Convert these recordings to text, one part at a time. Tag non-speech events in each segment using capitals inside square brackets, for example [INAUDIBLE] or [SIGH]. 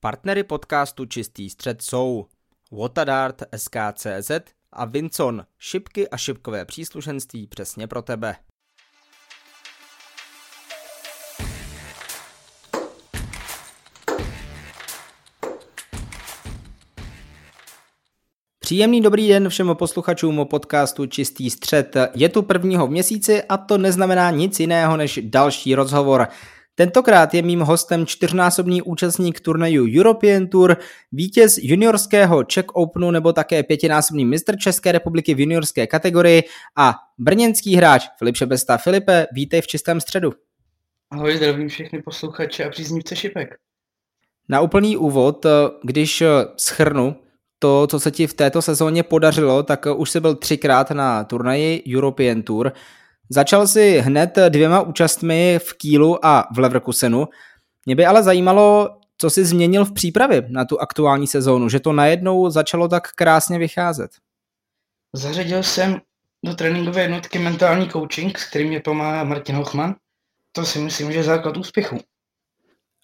Partnery podcastu Čistý střed jsou Watadart, SKCZ a Vincon, šipky a šipkové příslušenství přesně pro tebe. Příjemný dobrý den všem posluchačům podcastu Čistý střed. Je tu prvního v měsíci a to neznamená nic jiného než další rozhovor. Tentokrát je mým hostem čtyřnásobný účastník turnaju European Tour, vítěz juniorského Czech Openu nebo také pětinásobný mistr České republiky v juniorské kategorii a brněnský hráč Filip Šebesta. Filipe, vítej v čistém středu. Ahoj, zdravím všechny posluchače a příznivce šipek. Na úplný úvod, když schrnu to, co se ti v této sezóně podařilo, tak už jsi byl třikrát na turnaji European Tour. Začal si hned dvěma účastmi v Kílu a v Leverkusenu. Mě by ale zajímalo, co jsi změnil v přípravě na tu aktuální sezónu, že to najednou začalo tak krásně vycházet. Zařadil jsem do tréninkové jednotky mentální coaching, s kterým mě pomáhá Martin Hochman. To si myslím, že je základ úspěchu.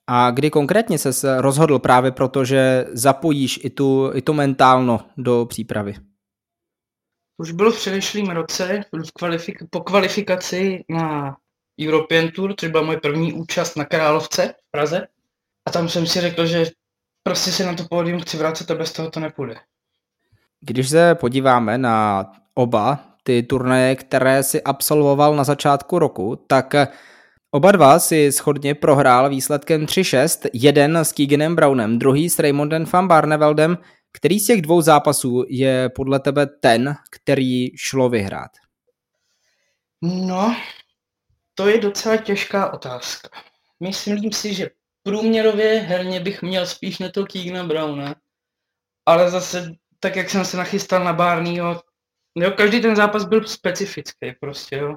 A kdy konkrétně se rozhodl právě proto, že zapojíš i tu, i tu mentálno do přípravy? Už bylo v předešlém roce kvalifik- po kvalifikaci na European Tour, což byla moje první účast na Královce v Praze. A tam jsem si řekl, že prostě se na to pódium chci vrátit a bez toho to nepůjde. Když se podíváme na oba ty turnaje, které si absolvoval na začátku roku, tak oba dva si schodně prohrál výsledkem 3-6, jeden s Keeganem Brownem, druhý s Raymondem van Barneveldem, který z těch dvou zápasů je podle tebe ten, který šlo vyhrát? No, to je docela těžká otázka. Myslím si, že průměrově herně bych měl spíš na to Keegana Browna, ale zase tak, jak jsem se nachystal na Barneyho, jo, každý ten zápas byl specifický prostě, jo.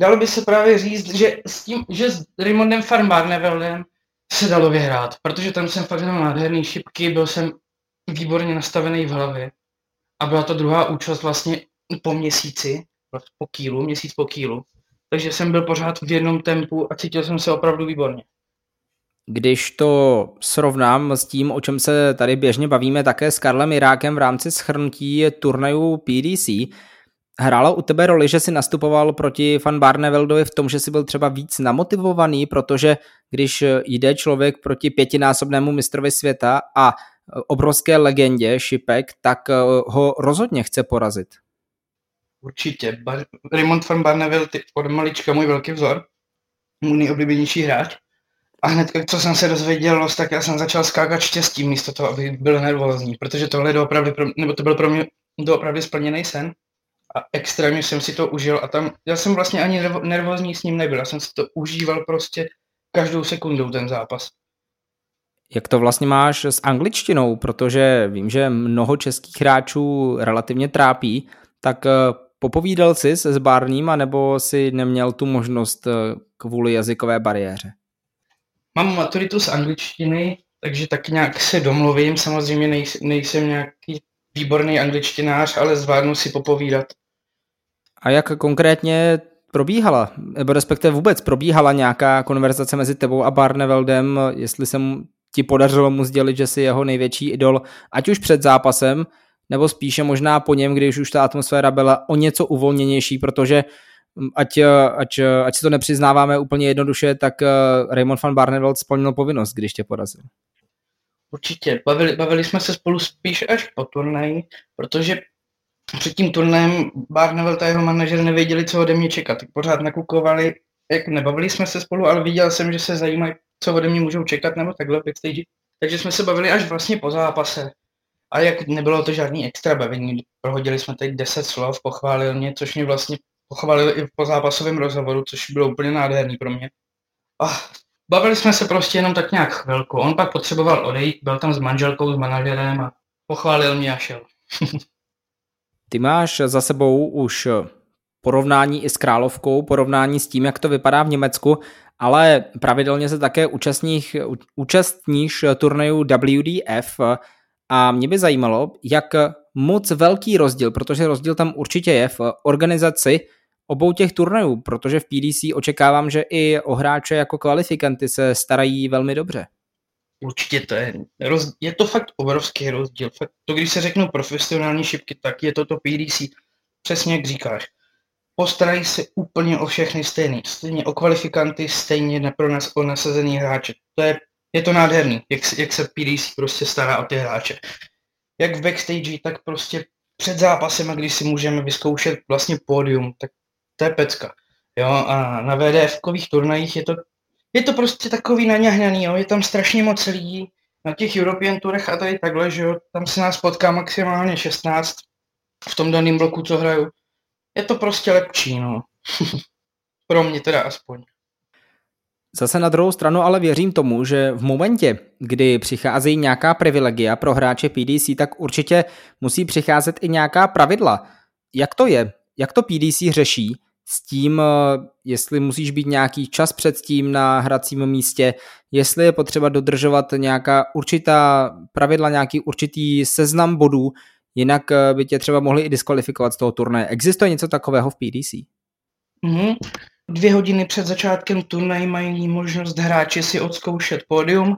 Dalo by se právě říct, že s tím, že s Raymondem Farmarneveldem se dalo vyhrát, protože tam jsem fakt měl nádherný šipky, byl jsem výborně nastavený v hlavě. A byla to druhá účast vlastně po měsíci, po kýlu, měsíc po kýlu. Takže jsem byl pořád v jednom tempu a cítil jsem se opravdu výborně. Když to srovnám s tím, o čem se tady běžně bavíme také s Karlem Irákem v rámci schrnutí turnajů PDC, hrálo u tebe roli, že si nastupoval proti Van Barneveldovi v tom, že si byl třeba víc namotivovaný, protože když jde člověk proti pětinásobnému mistrovi světa a obrovské legendě šipek, tak eh, ho rozhodně chce porazit. Určitě. Bar- Raymond van Barneveld od malička můj velký vzor, můj nejoblíbenější hráč. A hned, co jsem se dozvěděl, tak já jsem začal skákat štěstí místo toho, aby byl nervózní, protože tohle doopravdy, pro, nebo to byl pro mě doopravdy splněný sen. A extrémně jsem si to užil a tam, já jsem vlastně ani nervózní s ním nebyl, já jsem si to užíval prostě každou sekundou ten zápas. Jak to vlastně máš s angličtinou, protože vím, že mnoho českých hráčů relativně trápí, tak eh, popovídal jsi se s Barným, nebo si neměl tu možnost eh, kvůli jazykové bariéře? Mám maturitu z angličtiny, takže tak nějak se domluvím. Samozřejmě nejsem, nejsem nějaký výborný angličtinář, ale zvládnu si popovídat. A jak konkrétně probíhala, nebo respektive vůbec probíhala nějaká konverzace mezi tebou a Barneveldem, jestli jsem ti podařilo mu sdělit, že jsi jeho největší idol, ať už před zápasem, nebo spíše možná po něm, když už ta atmosféra byla o něco uvolněnější, protože mm, ať, ať, ať si to nepřiznáváme úplně jednoduše, tak eh, Raymond van Barneveld splnil povinnost, když tě porazil. Určitě. Bavili, bavili jsme se spolu spíš až po turnaji, protože před tím turnajem Barneveld a jeho manažer nevěděli, co ode mě čekat. Pořád nakukovali, jak nebavili jsme se spolu, ale viděl jsem, že se zajímají co ode mě můžou čekat, nebo takhle backstage. Takže jsme se bavili až vlastně po zápase. A jak nebylo to žádný extra bavení, prohodili jsme teď 10 slov, pochválil mě, což mě vlastně pochválil i po zápasovém rozhovoru, což bylo úplně nádherný pro mě. A bavili jsme se prostě jenom tak nějak chvilku. On pak potřeboval odejít, byl tam s manželkou, s manažerem a pochválil mě a šel. [LAUGHS] Ty máš za sebou už porovnání i s Královkou, porovnání s tím, jak to vypadá v Německu ale pravidelně se také účastníš, účastníš turnaju WDF a mě by zajímalo, jak moc velký rozdíl, protože rozdíl tam určitě je v organizaci obou těch turnajů, protože v PDC očekávám, že i o hráče jako kvalifikanty se starají velmi dobře. Určitě to je, roz, je to fakt obrovský rozdíl. Fakt to, když se řeknou profesionální šipky, tak je to to PDC. Přesně jak říkáš. Postarají se úplně o všechny stejný. Stejně o kvalifikanty, stejně pro nás o nasazený hráče. To je, je to nádherný, jak, jak se PDC prostě stará o ty hráče. Jak v backstage, tak prostě před zápasem, když si můžeme vyzkoušet vlastně pódium, tak to je pecka. Jo, a na VDF-kových turnajích je to je to prostě takový naňahnaný, jo, je tam strašně moc lidí na těch European Tourech a tady takhle, že jo, tam se nás potká maximálně 16 v tom daném bloku, co hraju. Je to prostě lepší, no. [LAUGHS] Pro mě teda aspoň. Zase na druhou stranu ale věřím tomu, že v momentě, kdy přicházejí nějaká privilegia pro hráče PDC, tak určitě musí přicházet i nějaká pravidla. Jak to je? Jak to PDC řeší? s tím, eh, jestli musíš být nějaký čas před tím na hracím místě, jestli je potřeba dodržovat nějaká určitá pravidla, nějaký určitý seznam bodů, jinak eh, by tě třeba mohli i diskvalifikovat z toho turnaje. Existuje něco takového v PDC? Mm-hmm. Dvě hodiny před začátkem turnaje mají možnost hráči si odzkoušet pódium.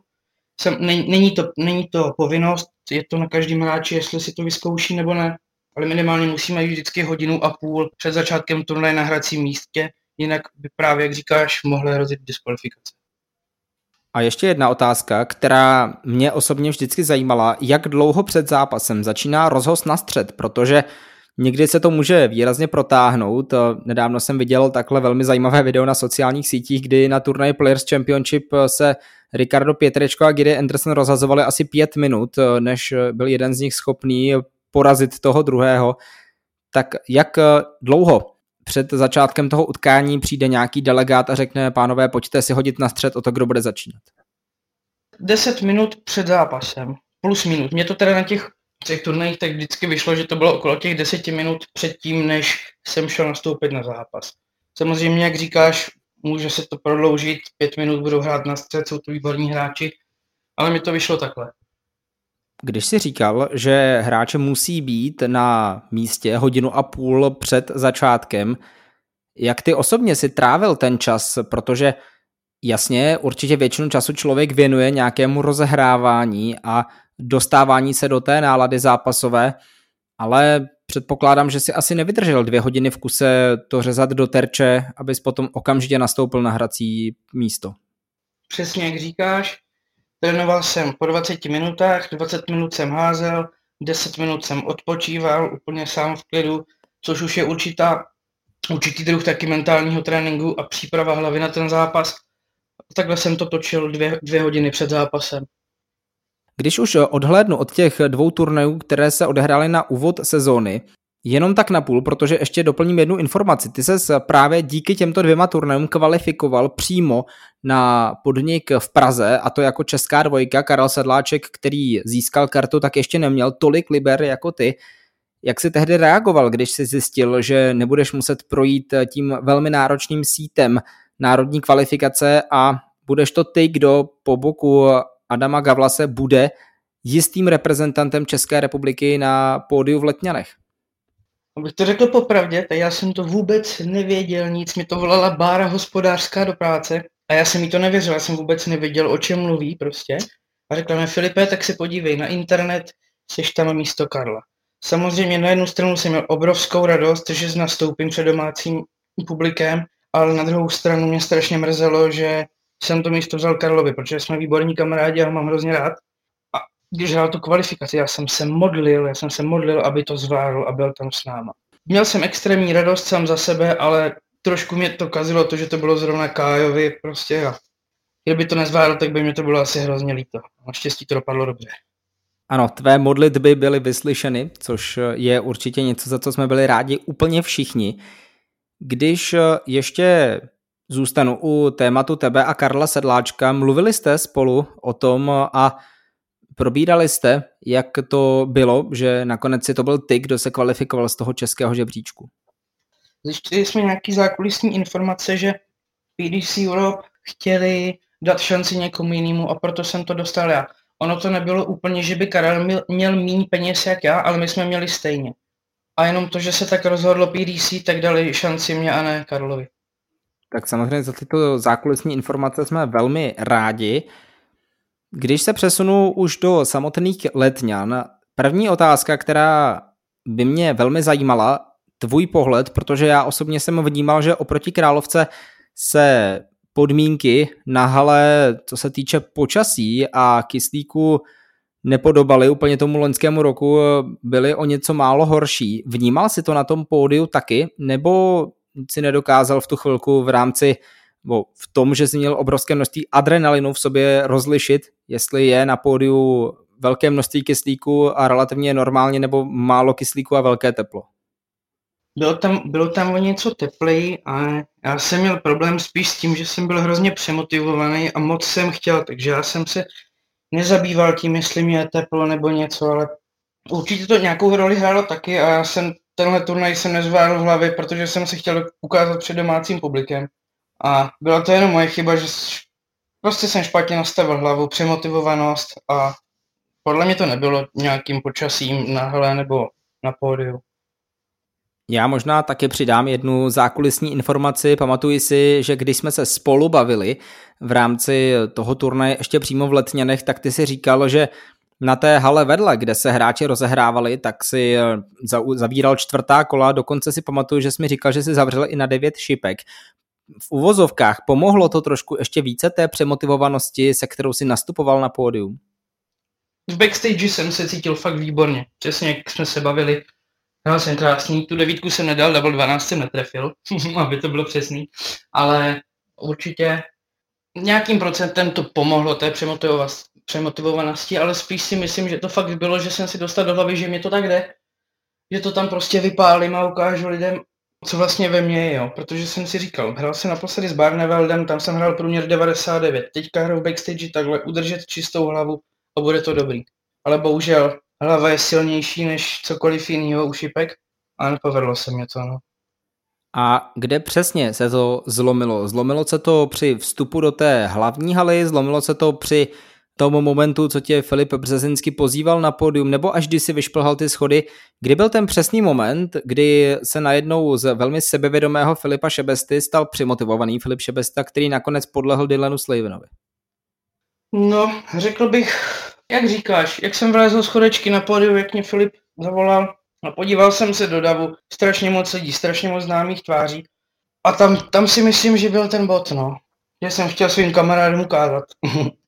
Jsem, není, to, není to povinnost, je to na každém hráči, jestli si to vyzkouší nebo ne ale minimálně musíme jít vždycky hodinu a půl před začátkem turnaje na hracím místě, jinak by právě, jak říkáš, mohly hrozit diskvalifikace. A ještě jedna otázka, která mě osobně vždycky zajímala, jak dlouho před zápasem začíná rozhoz na střed, protože někdy se to může výrazně protáhnout. Nedávno jsem viděl takhle velmi zajímavé video na sociálních sítích, kdy na turnaji Players Championship se Ricardo Pietrečko a Gary Anderson rozhazovali asi pět minut, než byl jeden z nich schopný porazit toho druhého, tak jak eh, dlouho před začátkem toho utkání přijde nějaký delegát a řekne, pánové, pojďte si hodit na střed o to, kdo bude začínat? 10 minut před zápasem, plus minut. Mě to teda na těch těch turnajích tak vždycky vyšlo, že to bylo okolo těch 10 minut před tím, než jsem šel nastoupit na zápas. Samozřejmě, jak říkáš, může se to prodloužit, pět minut budou hrát na střed, jsou to výborní hráči, ale mi to vyšlo takhle. Když si říkal, že hráče musí být na místě hodinu a půl před začátkem, jak ty osobně si trávil ten čas, protože jasně, určitě většinu času člověk věnuje nějakému rozehrávání a dostávání se do té nálady zápasové, ale předpokládám, že si asi nevydržel dvě hodiny v kuse to řezat do terče, abys potom okamžitě nastoupil na hrací místo. Přesně jak říkáš, Trénoval jsem po 20 minutách, 20 minut jsem házel, 10 minut jsem odpočíval úplně sám v klidu, což už je určitá, určitý druh taky mentálního tréninku a příprava hlavy na ten zápas. Takhle jsem to točil dvě, dvě hodiny před zápasem. Když už odhlédnu od těch dvou turnajů, které se odehrály na úvod sezóny, Jenom tak napůl, protože ještě doplním jednu informaci. Ty se právě díky těmto dvěma turnajům kvalifikoval přímo na podnik v Praze a to jako česká dvojka. Karel Sedláček, který získal kartu, tak ještě neměl tolik liber jako ty. Jak jsi tehdy reagoval, když jsi zjistil, že nebudeš muset projít tím velmi náročným sítem národní kvalifikace a budeš to ty, kdo po boku Adama Gavlase bude jistým reprezentantem České republiky na pódiu v Letňanech? Abych to řekl popravdě, tak já jsem to vůbec nevěděl nic, mi to volala Bára hospodářská do práce a já jsem jí to nevěřil, já jsem vůbec nevěděl, o čem mluví prostě. A řekla mi, Filipe, tak se podívej na internet, jsi tam místo Karla. Samozřejmě na jednu stranu jsem měl obrovskou radost, že nastoupím před domácím publikem, ale na druhou stranu mě strašně mrzelo, že jsem to místo vzal Karlovi, protože jsme výborní kamarádi a ho mám hrozně rád když hrál tu kvalifikaci, já jsem se modlil, já jsem se modlil, aby to zvládl a byl tam s náma. Měl jsem extrémní radost sám za sebe, ale trošku mě to kazilo to, že to bylo zrovna Kájovi prostě a kdyby to nezvládl, tak by mě to bylo asi hrozně líto. Naštěstí to dopadlo dobře. Ano, tvé modlitby byly vyslyšeny, což je určitě něco, za co jsme byli rádi úplně všichni. Když ještě zůstanu u tématu tebe a Karla Sedláčka, mluvili jste spolu o tom a Probírali jste, jak to bylo, že nakonec si to byl ty, kdo se kvalifikoval z toho českého žebříčku? Zjistili jsme nějaký zákulisní informace, že PDC Europe chtěli dát šanci někomu jinému a proto jsem to dostal já. Ono to nebylo úplně, že by Karel měl, méně peněz jak já, ale my jsme měli stejně. A jenom to, že se tak rozhodlo PDC, tak dali šanci mě a ne Karlovi. Tak samozřejmě za tyto zákulisní informace jsme velmi rádi. Když se přesunu už do samotných letňan, první otázka, která by mě velmi zajímala, tvůj pohled, protože já osobně jsem vnímal, že oproti Královce se podmínky na hale, co se týče počasí a kyslíku, nepodobaly úplně tomu loňskému roku, byly o něco málo horší. Vnímal si to na tom pódiu taky, nebo si nedokázal v tu chvilku v rámci nebo v tom, že jsi měl obrovské množství adrenalinu v sobě rozlišit, jestli je na pódiu velké množství kyslíku a relativně normálně nebo málo kyslíku a velké teplo? Bylo tam, bylo tam o něco teplej a já jsem měl problém spíš s tím, že jsem byl hrozně přemotivovaný a moc jsem chtěl, takže já jsem se nezabýval tím, jestli mě je teplo nebo něco, ale určitě to nějakou roli hrálo taky a já jsem tenhle turnaj jsem nezvládl v hlavě, protože jsem se chtěl ukázat před domácím publikem. A byla to jenom moje chyba, že prostě jsem špatně nastavil hlavu, přemotivovanost a podle mě to nebylo nějakým počasím na hele nebo na pódiu. Já možná taky přidám jednu zákulisní informaci. Pamatuji si, že když jsme se spolu bavili v rámci toho turnaje ještě přímo v Letňanech, tak ty si říkal, že na té hale vedle, kde se hráči rozehrávali, tak si zavíral čtvrtá kola, dokonce si pamatuju, že jsi mi říkal, že si zavřel i na devět šipek. V uvozovkách pomohlo to trošku ještě více té přemotivovanosti, se kterou si nastupoval na pódium? V backstage jsem se cítil fakt výborně. Přesně jak jsme se bavili, já jsem krásný, tu devítku jsem nedal, double 12 jsem netrefil, [LAUGHS] aby to bylo přesný, ale určitě nějakým procentem to pomohlo té přemotivovanosti, ale spíš si myslím, že to fakt bylo, že jsem si dostal do hlavy, že mě to tak jde, že to tam prostě vypálím a ukážu lidem, co vlastně ve mně je, jo. protože jsem si říkal, hrál jsem naposledy s Barneveldem, tam jsem hrál průměr 99, teďka hraju backstage takhle, udržet čistou hlavu a bude to dobrý. Ale bohužel hlava je silnější než cokoliv jiného u šipek a nepovedlo se mě to. No. A kde přesně se to zlomilo? Zlomilo se to při vstupu do té hlavní haly, zlomilo se to při tomu momentu, co tě Filip Březinsky pozýval na pódium, nebo až když si vyšplhal ty schody, kdy byl ten přesný moment, kdy se najednou z velmi sebevědomého Filipa Šebesty stal přimotivovaný Filip Šebesta, který nakonec podlehl Dylanu Slavinovi? No, řekl bych, jak říkáš, jak jsem vlezl schodečky na pódium, jak mě Filip zavolal a podíval jsem se do davu, strašně moc lidí, strašně moc známých tváří a tam, tam si myslím, že byl ten bod, no. Že jsem chtěl svým kamarádům ukázat. [LAUGHS]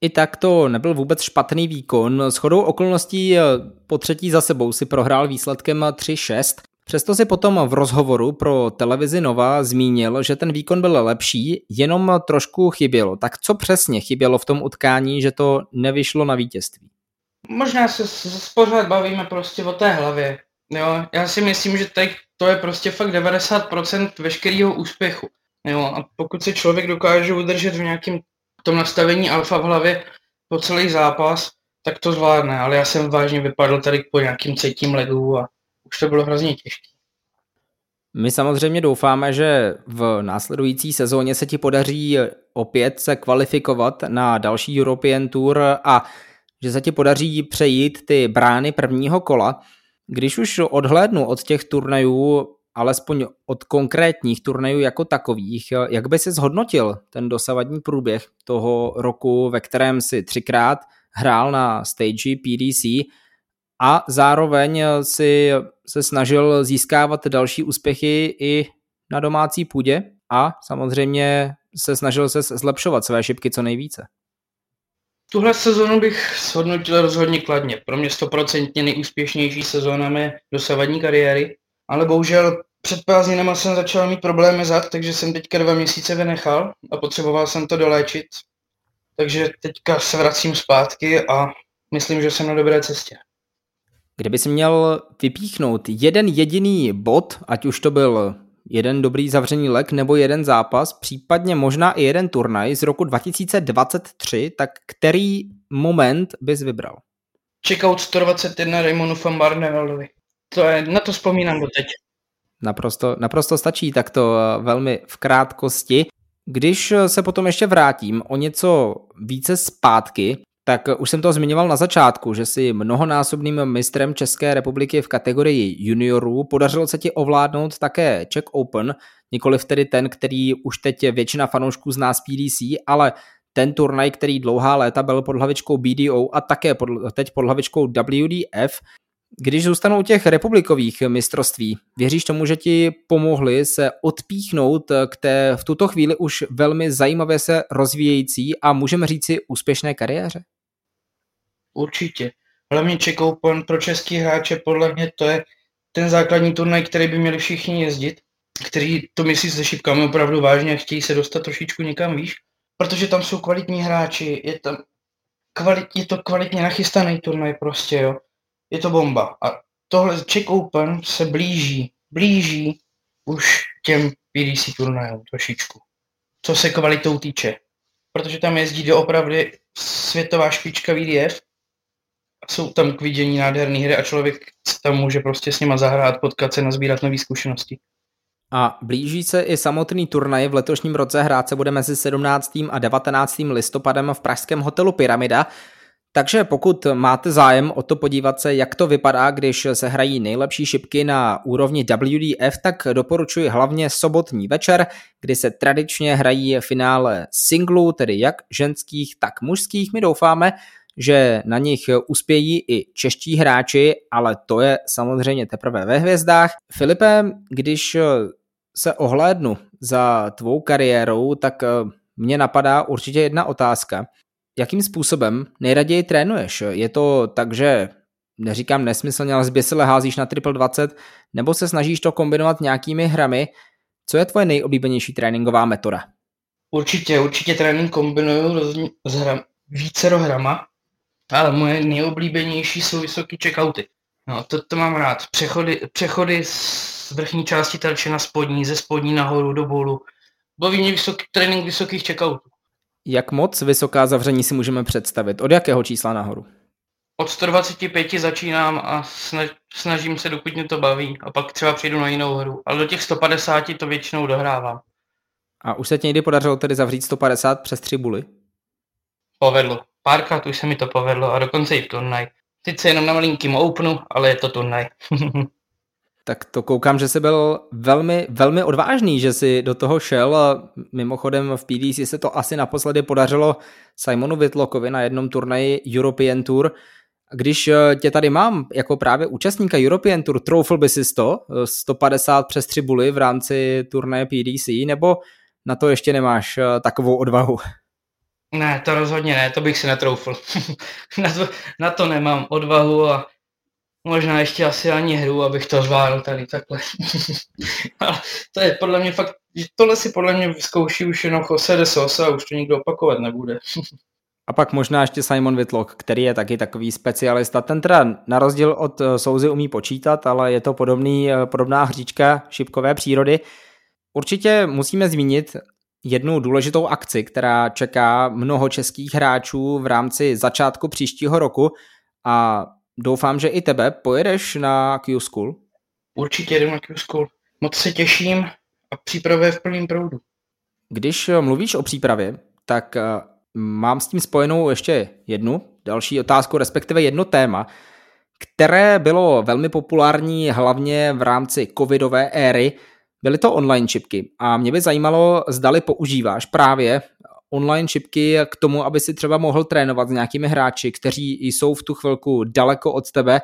I tak to nebyl vůbec špatný výkon. S chodou okolností eh, po třetí za sebou si prohrál výsledkem 3-6. Přesto si potom v rozhovoru pro televizi Nova zmínil, že ten výkon byl lepší, jenom trošku chybělo. Tak co přesně chybělo v tom utkání, že to nevyšlo na vítězství? Možná se, pořád bavíme prostě o té hlavě. Jo, já si myslím, že teď to je prostě fakt 90% veškerého úspěchu. Jo, a pokud se člověk dokáže udržet v nějakém tom nastavení alfa v hlavě po celý zápas, tak to zvládne, ale já jsem vážně vypadl tady po nějakým třetím ledu a už to bylo hrozně těžké. My samozřejmě doufáme, že v následující sezóně se ti podaří opět se kvalifikovat na další European Tour a že se ti podaří přejít ty brány prvního kola. Když už odhlédnu od těch turnajů, alespoň od konkrétních turnajů jako takových, jak by si zhodnotil ten dosavadní průběh toho roku, ve kterém si třikrát hrál na stage PDC a zároveň si se snažil získávat další úspěchy i na domácí půdě a samozřejmě se snažil se zlepšovat své šipky co nejvíce. Tuhle sezonu bych shodnotil rozhodně kladně. Pro mě stoprocentně nejúspěšnější sezóna mé dosavadní kariéry, ale bohužel před prázdninama jsem začal mít problémy zad, takže jsem teďka dva měsíce vynechal a potřeboval jsem to doléčit. Takže teďka se vracím zpátky a myslím, že jsem na dobré cestě. Kdyby si měl vypíchnout jeden jediný bod, ať už to byl jeden dobrý zavřený lek nebo jeden zápas, případně možná i jeden turnaj z roku 2023, tak který moment bys vybral? Checkout 121 Raymonu van Barneveldovi. To je, na to vzpomínám do teď. Naprosto, naprosto stačí takto eh, velmi v krátkosti. Když se potom ještě vrátím o něco více zpátky, tak už jsem to zmiňoval na začátku, že si mnohonásobným mistrem České republiky v kategorii juniorů podařilo se ti ovládnout také Czech Open, nikoli tedy ten, který už teď většina fanoušků zná z PDC, ale ten turnaj, který dlouhá léta byl pod hlavičkou BDO a také pod, teď pod hlavičkou WDF. Když zůstanou těch republikových mistrovství, věříš tomu, že ti pomohli se odpíchnout k té v tuto chvíli už velmi zajímavě se rozvíjející a můžeme říci úspěšné kariéře? Určitě. Hlavně Open pro český hráče podle mě to je ten základní turnaj, který by měli všichni jezdit, který to myslí se šipkami opravdu vážně a chtějí se dostat trošičku někam výš, protože tam jsou kvalitní hráči, je, tam kvalit, je to kvalitně nachystaný turnaj prostě, jo. Je to bomba. A tohle Czech Open se blíží, blíží už těm PDC turnajům trošičku. Co se kvalitou týče. Protože tam jezdí doopravdy světová špička VDF jsou tam k vidění nádherné hry a člověk tam může prostě s nima zahrát, potkat se, nazbírat nové zkušenosti. A blíží se i samotný turnaj v letošním roce hrát se bude mezi 17. a 19. listopadem v pražském hotelu Pyramida, takže pokud máte zájem o to podívat se, jak to vypadá, když se hrají nejlepší šipky na úrovni WDF, tak doporučuji hlavně sobotní večer, kdy se tradičně hrají finále singlů, tedy jak ženských, tak mužských. My doufáme, že na nich uspějí i čeští hráči, ale to je samozřejmě teprve ve hvězdách. Filipe, když se ohlédnu za tvou kariérou, tak mě napadá určitě jedna otázka. Jakým způsobem nejraději trénuješ? Je to tak, že neříkám nesmyslně, ale zběsile házíš na triple 20, nebo se snažíš to kombinovat nějakými hrami? Co je tvoje nejoblíbenější tréninková metoda? Určitě, určitě trénink kombinuju s hram, vícero hrama, ale moje nejoblíbenější jsou vysoký checkouty. No, to, to mám rád. Přechody, přechody z vrchní části terče na spodní, ze spodní nahoru do bolu. Baví mě vysoký, trénink vysokých checkoutů. Jak moc vysoká zavření si můžeme představit? Od jakého čísla nahoru? Od 125 začínám a snažím se, dokud mě to baví. A pak třeba přijdu na jinou hru. Ale do těch 150 to většinou dohrávám. A už se ti někdy podařilo tedy zavřít 150 přes tři buly? Povedlo. Párkrát už se mi to povedlo a dokonce i v turnaj. Sice jenom na malinkým openu, ale je to turnaj. [LAUGHS] tak to koukám, že jsi byl velmi, velmi odvážný, že jsi do toho šel mimochodem v PDC se to asi naposledy podařilo Simonu Whitlockovi na jednom turnaji European Tour. Když eh, tě tady mám jako právě účastníka European Tour, troufl by si to 150 přes tři buly v rámci turnaje PDC, nebo na to ještě nemáš eh, takovou odvahu? Ne, to rozhodně ne, to bych si netroufl. [LAUGHS] na, to, na to nemám odvahu a možná ještě asi ani hru, abych to zvládl tady takhle. [LAUGHS] To je podle mě fakt, tohle si podle mě vyzkouší už jenom Jose de Sosa a už to nikdo opakovat nebude. [LAUGHS] A pak možná ještě Simon Whitlock, který je taky takový specialista. Ten teda na rozdíl od eh, Souzy umí počítat, ale je to podobný, eh, podobná hříčka šipkové přírody. Určitě musíme zmínit jednu důležitou akci, která čeká mnoho českých hráčů v rámci začátku příštího roku a doufám, že i tebe pojedeš na Q-School. Určitě jdu na Q-School. Moc se těším a příprava je v plném proudu. Když mluvíš o přípravě, tak eh, mám s tím spojenou ještě jednu další otázku, respektive jedno téma, které bylo velmi populární hlavně v rámci covidové éry, Byly to online čipky a mě by zajímalo, zdali používáš právě online čipky k tomu, aby si třeba mohl trénovat s nějakými hráči, kteří jsou v tu chvilku daleko od tebe,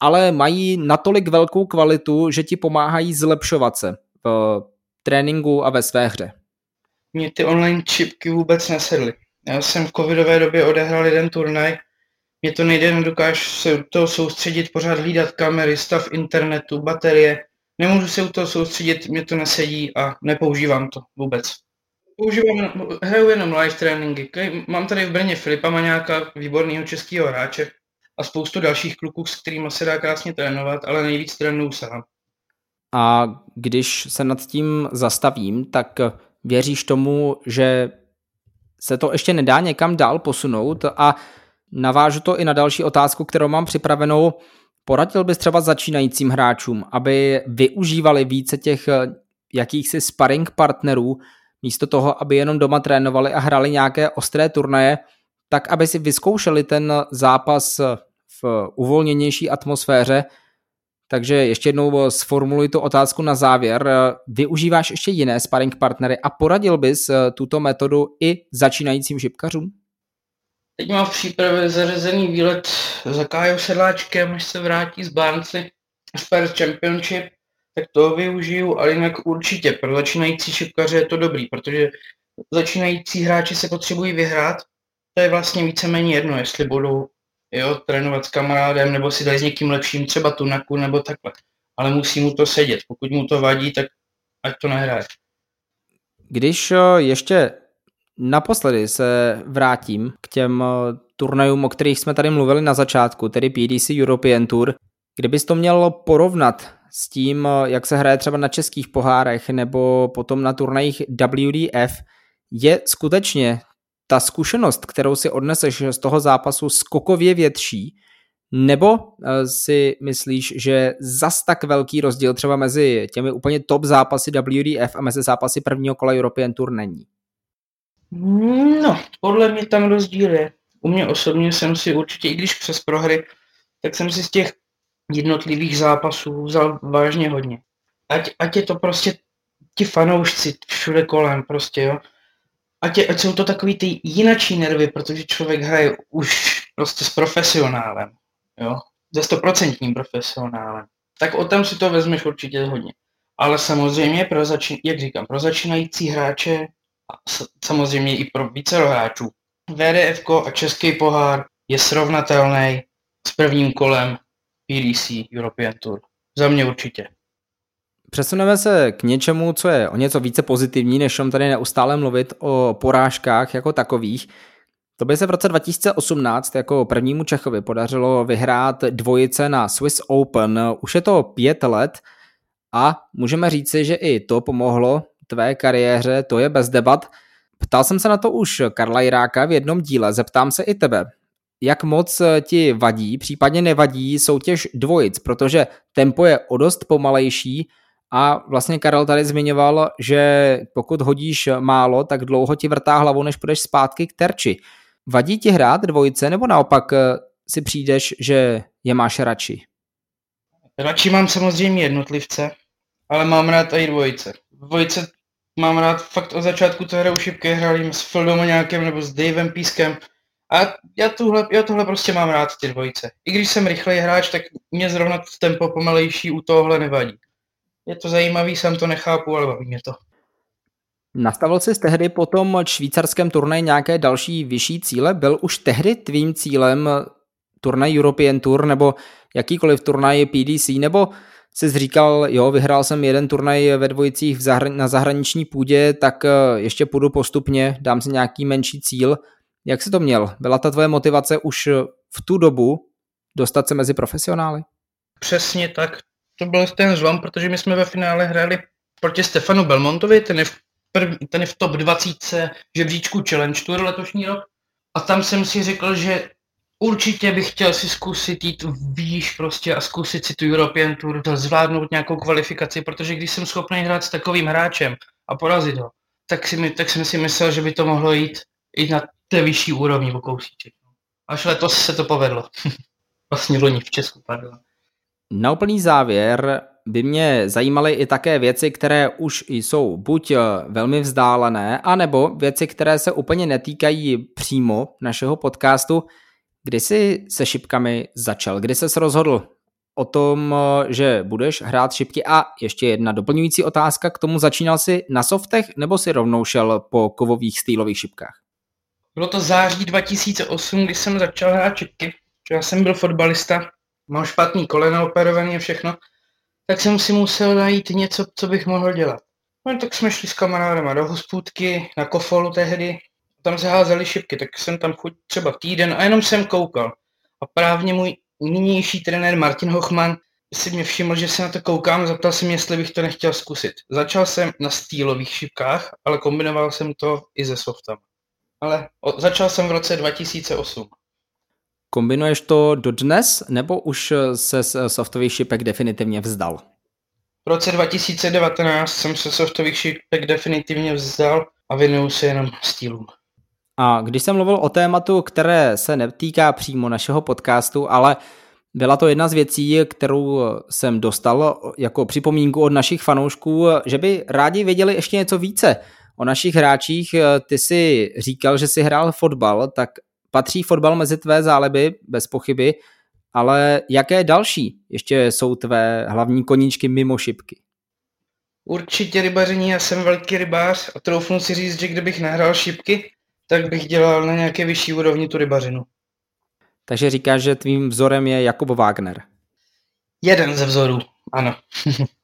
ale mají natolik velkou kvalitu, že ti pomáhají zlepšovat se v tréninku a ve své hře. Mně ty online čipky vůbec nesedly. Já jsem v covidové době odehrál jeden turnaj, mě to nejde, nedokážu se to soustředit, pořád hlídat kamery, stav internetu, baterie nemůžu se u toho soustředit, mě to nesedí a nepoužívám to vůbec. Používám, hraju jenom live tréninky. Mám tady v Brně Filipa nějaká výborného českého hráče a spoustu dalších kluků, s kterými se dá krásně trénovat, ale nejvíc trénuju sám. A když se nad tím zastavím, tak věříš tomu, že se to ještě nedá někam dál posunout a navážu to i na další otázku, kterou mám připravenou. Poradil bys třeba začínajícím hráčům, aby využívali více těch jakýchsi sparring partnerů, místo toho, aby jenom doma trénovali a hrali nějaké ostré turnaje, tak aby si vyzkoušeli ten zápas v uvolněnější atmosféře, takže ještě jednou sformuluji tu otázku na závěr. Využíváš ještě jiné sparring partnery a poradil bys tuto metodu i začínajícím šipkařům? Teď mám v přípravě zařazený výlet za Kájou Sedláčkem, až se vrátí z Barnci Spurs Championship, tak to využiju, ale jinak určitě pro začínající šipkaře je to dobrý, protože začínající hráči se potřebují vyhrát, to je vlastně víceméně jedno, jestli budou jo, trénovat s kamarádem, nebo si dají s někým lepším, třeba tunaku, nebo takhle. Ale musí mu to sedět. Pokud mu to vadí, tak ať to nehraje. Když ještě naposledy se vrátím k těm turnajům, o kterých jsme tady mluvili na začátku, tedy PDC European Tour, kdybys to měl porovnat s tím, eh, jak se hraje třeba na českých pohárech nebo potom na turnajích WDF, je skutečně ta zkušenost, kterou si odneseš z toho zápasu skokově větší, nebo eh, si myslíš, že zas tak velký rozdíl třeba mezi těmi úplně top zápasy WDF a mezi zápasy prvního kola European Tour není? No, podle mě tam rozdíl je. U mě osobně jsem si určitě, i když přes prohry, tak jsem si z těch jednotlivých zápasů vzal vážně hodně. Ať, ať je to prostě ti fanoušci všude kolem prostě, jo. Ať, je, ať jsou to takový ty jinačí nervy, protože člověk hraje už prostě s profesionálem, jo, se stoprocentním profesionálem, tak o tom si to vezmeš určitě hodně. Ale samozřejmě, pro začín, jak říkám, pro začínající hráče a samozřejmě i pro více hráčů, VDF a Český pohár je srovnatelný s prvním kolem PDC European Tour. Za mě určitě. Přesuneme se k něčemu, co je o něco více pozitivní, než om tady neustále mluvit o porážkách jako takových. To by se v roce 2018 jako prvnímu Čechovi podařilo vyhrát dvojice na Swiss Open. Už je to pět let a můžeme říci, že i to pomohlo tvé kariéře, to je bez debat. Ptal jsem se na to už Karla Jiráka v jednom díle, zeptám se i tebe. Jak moc ti vadí, případně nevadí soutěž dvojic, protože tempo je o dost pomalejší, a vlastně Karel tady zmiňoval, že pokud hodíš málo, tak dlouho ti vrtá hlavu, než půjdeš zpátky k terči. Vadí ti hrát dvojice, nebo naopak eh, si přijdeš, že je máš radši? Radši mám samozřejmě jednotlivce, ale mám rád i dvojice. Dvojice mám rád fakt od začátku to hraju šipky, hrali s Fildomoňákem nebo s Davem Pískem. A já, tuhle, já tohle prostě mám rád, ty dvojice. I když jsem rychlej hráč, tak mě zrovna tempo pomalejší u tohohle nevadí je to zajímavý, jsem to nechápu, ale baví mě to. Nastavil jsi tehdy po tom švýcarském turnaji nějaké další vyšší cíle? Byl už tehdy tvým cílem turnaj European Tour nebo jakýkoliv turnaj PDC, nebo jsi říkal, jo, vyhrál jsem jeden turnaj ve dvojicích v zahra- na zahraniční půdě, tak eh, ještě půjdu postupně, dám si nějaký menší cíl. Jak jsi to měl? Byla ta tvoje motivace už v tu dobu dostat se mezi profesionály? Přesně tak to byl ten zlom, protože my jsme ve finále hráli proti Stefanu Belmontovi, ten je v, prv, ten je v top 20 žebříčku Challenge Tour letošní rok. A tam jsem si řekl, že určitě bych chtěl si zkusit jít výš prostě a zkusit si tu European Tour zvládnout nějakou kvalifikaci, protože když jsem schopný hrát s takovým hráčem a porazit ho, tak, si tak jsem si myslel, že by to mohlo jít i na té vyšší úrovni o kousíček. Až letos se to povedlo. [LAUGHS] vlastně loni v Česku, pardon. Na úplný závěr by mě zajímaly i také věci, které už jsou buď eh, velmi vzdálené, anebo věci, které se úplně netýkají přímo našeho podcastu. Kdy jsi se šipkami začal? Kdy jsi rozhodl o tom, eh, že budeš hrát šipky? A ještě jedna doplňující otázka k tomu. Začínal jsi na softech nebo si rovnou šel po kovových stylových šipkách? Bylo to září 2008, kdy jsem začal hrát šipky. Já jsem byl fotbalista mám špatný koleno operovaný a všechno, tak jsem si musel najít něco, co bych mohl dělat. No tak jsme šli s kamarádama do hospůdky, na kofolu tehdy, tam se házeli šipky, tak jsem tam chuť třeba týden a jenom jsem koukal. A právě můj nynější trenér Martin Hochman si mě všiml, že se na to koukám, zeptal jsem, jestli bych to nechtěl zkusit. Začal jsem na stýlových šipkách, ale kombinoval jsem to i se softem. Ale začal jsem v roce 2008. Kombinuješ to dodnes, nebo už se z softových šipek definitivně vzdal? V roce 2019 jsem se softových šipek definitivně vzdal a věnuju se jenom stýlům. A když jsem mluvil o tématu, které se netýká přímo našeho podcastu, ale Byla to jedna z věcí, kterou jsem dostal jako připomínku od našich fanoušků, že by rádi věděli ještě něco více o našich hráčích. Ty si říkal, že si hrál fotbal, tak patří fotbal mezi tvé záliby, bez pochyby, ale jaké další ještě jsou tvé hlavní koníčky mimo šipky? Určitě rybaření, já jsem velký rybář a troufnu si říct, že kdybych nahrál šipky, tak bych dělal na nějaké vyšší úrovni tu rybařinu. Takže říkáš, že tvým vzorem je Jakub Wagner. Jeden ze vzorů, ano. [LAUGHS]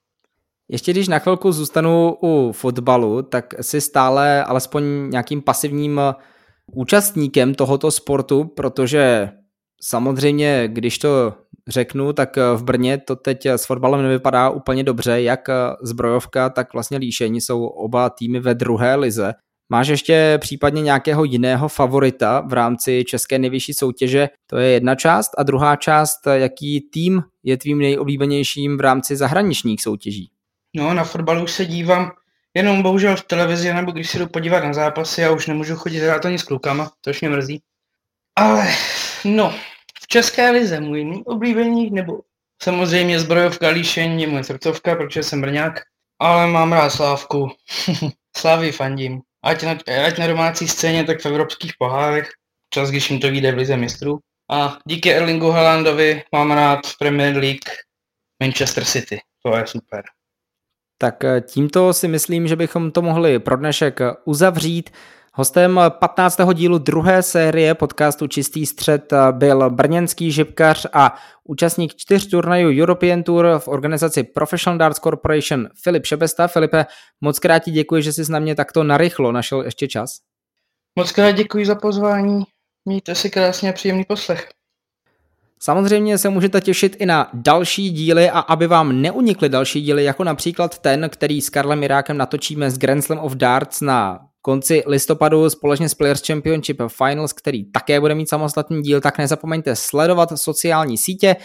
Ještě když na chvilku zůstanu u fotbalu, tak si stále alespoň nějakým pasivním účastníkem tohoto sportu, protože samozřejmě, když to řeknu, tak v Brně to teď s fotbalem nevypadá úplně dobře, jak zbrojovka, tak vlastně líšení jsou oba týmy ve druhé lize. Máš ještě případně nějakého jiného favorita v rámci české nejvyšší soutěže? To je jedna část. A druhá část, jaký tým je tvým nejoblíbenějším v rámci zahraničních soutěží? No, na fotbal už se dívám jenom bohužel v televizi, nebo když se jdu podívat na zápasy, já už nemůžu chodit hrát ani s klukama, to mě mrzí. Ale, no, v České lize můj nejoblíbený, nebo samozřejmě zbrojovka líšení je moje srdcovka, protože jsem brňák, ale mám rád Slávku. [LAUGHS] Slávy fandím ať na, ať na domácí scéně, tak v evropských pohárech, čas, když jim to vyjde v lize mistrů. A díky Erlingu Haalandovi mám rád Premier League Manchester City. To je super. Tak eh, tímto si myslím, že bychom to mohli pro dnešek uzavřít. Hostem 15. dílu druhé série podcastu Čistý střed byl brněnský žibkař a účastník čtyř turnajů European Tour v organizaci Professional Darts Corporation Filip Šebesta. Filipe, moc krát ti děkuji, že jsi na mě takto narychlo našel ještě čas. Moc krát děkuji za pozvání. Mějte si krásně a příjemný poslech. Samozřejmě se můžete těšit i na další díly a aby vám neunikly další díly, jako například ten, který s Karlem Irákem natočíme z Grand Slam of Darts na konci listopadu společně s Players Championship Finals, který také bude mít samostatný díl, tak nezapomeňte sledovat sociální sítě,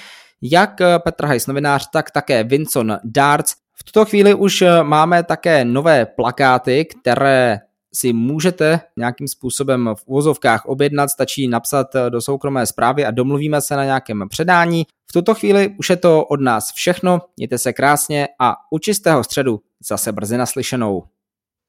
jak Petr Hajs novinář, tak také Vinson Darts. V tuto chvíli už máme také nové plakáty, které si můžete nějakým způsobem v úvozovkách objednat, stačí napsat do soukromé zprávy a domluvíme se na nějakém předání. V tuto chvíli už je to od nás všechno, mějte se krásně a u čistého středu zase brzy naslyšenou.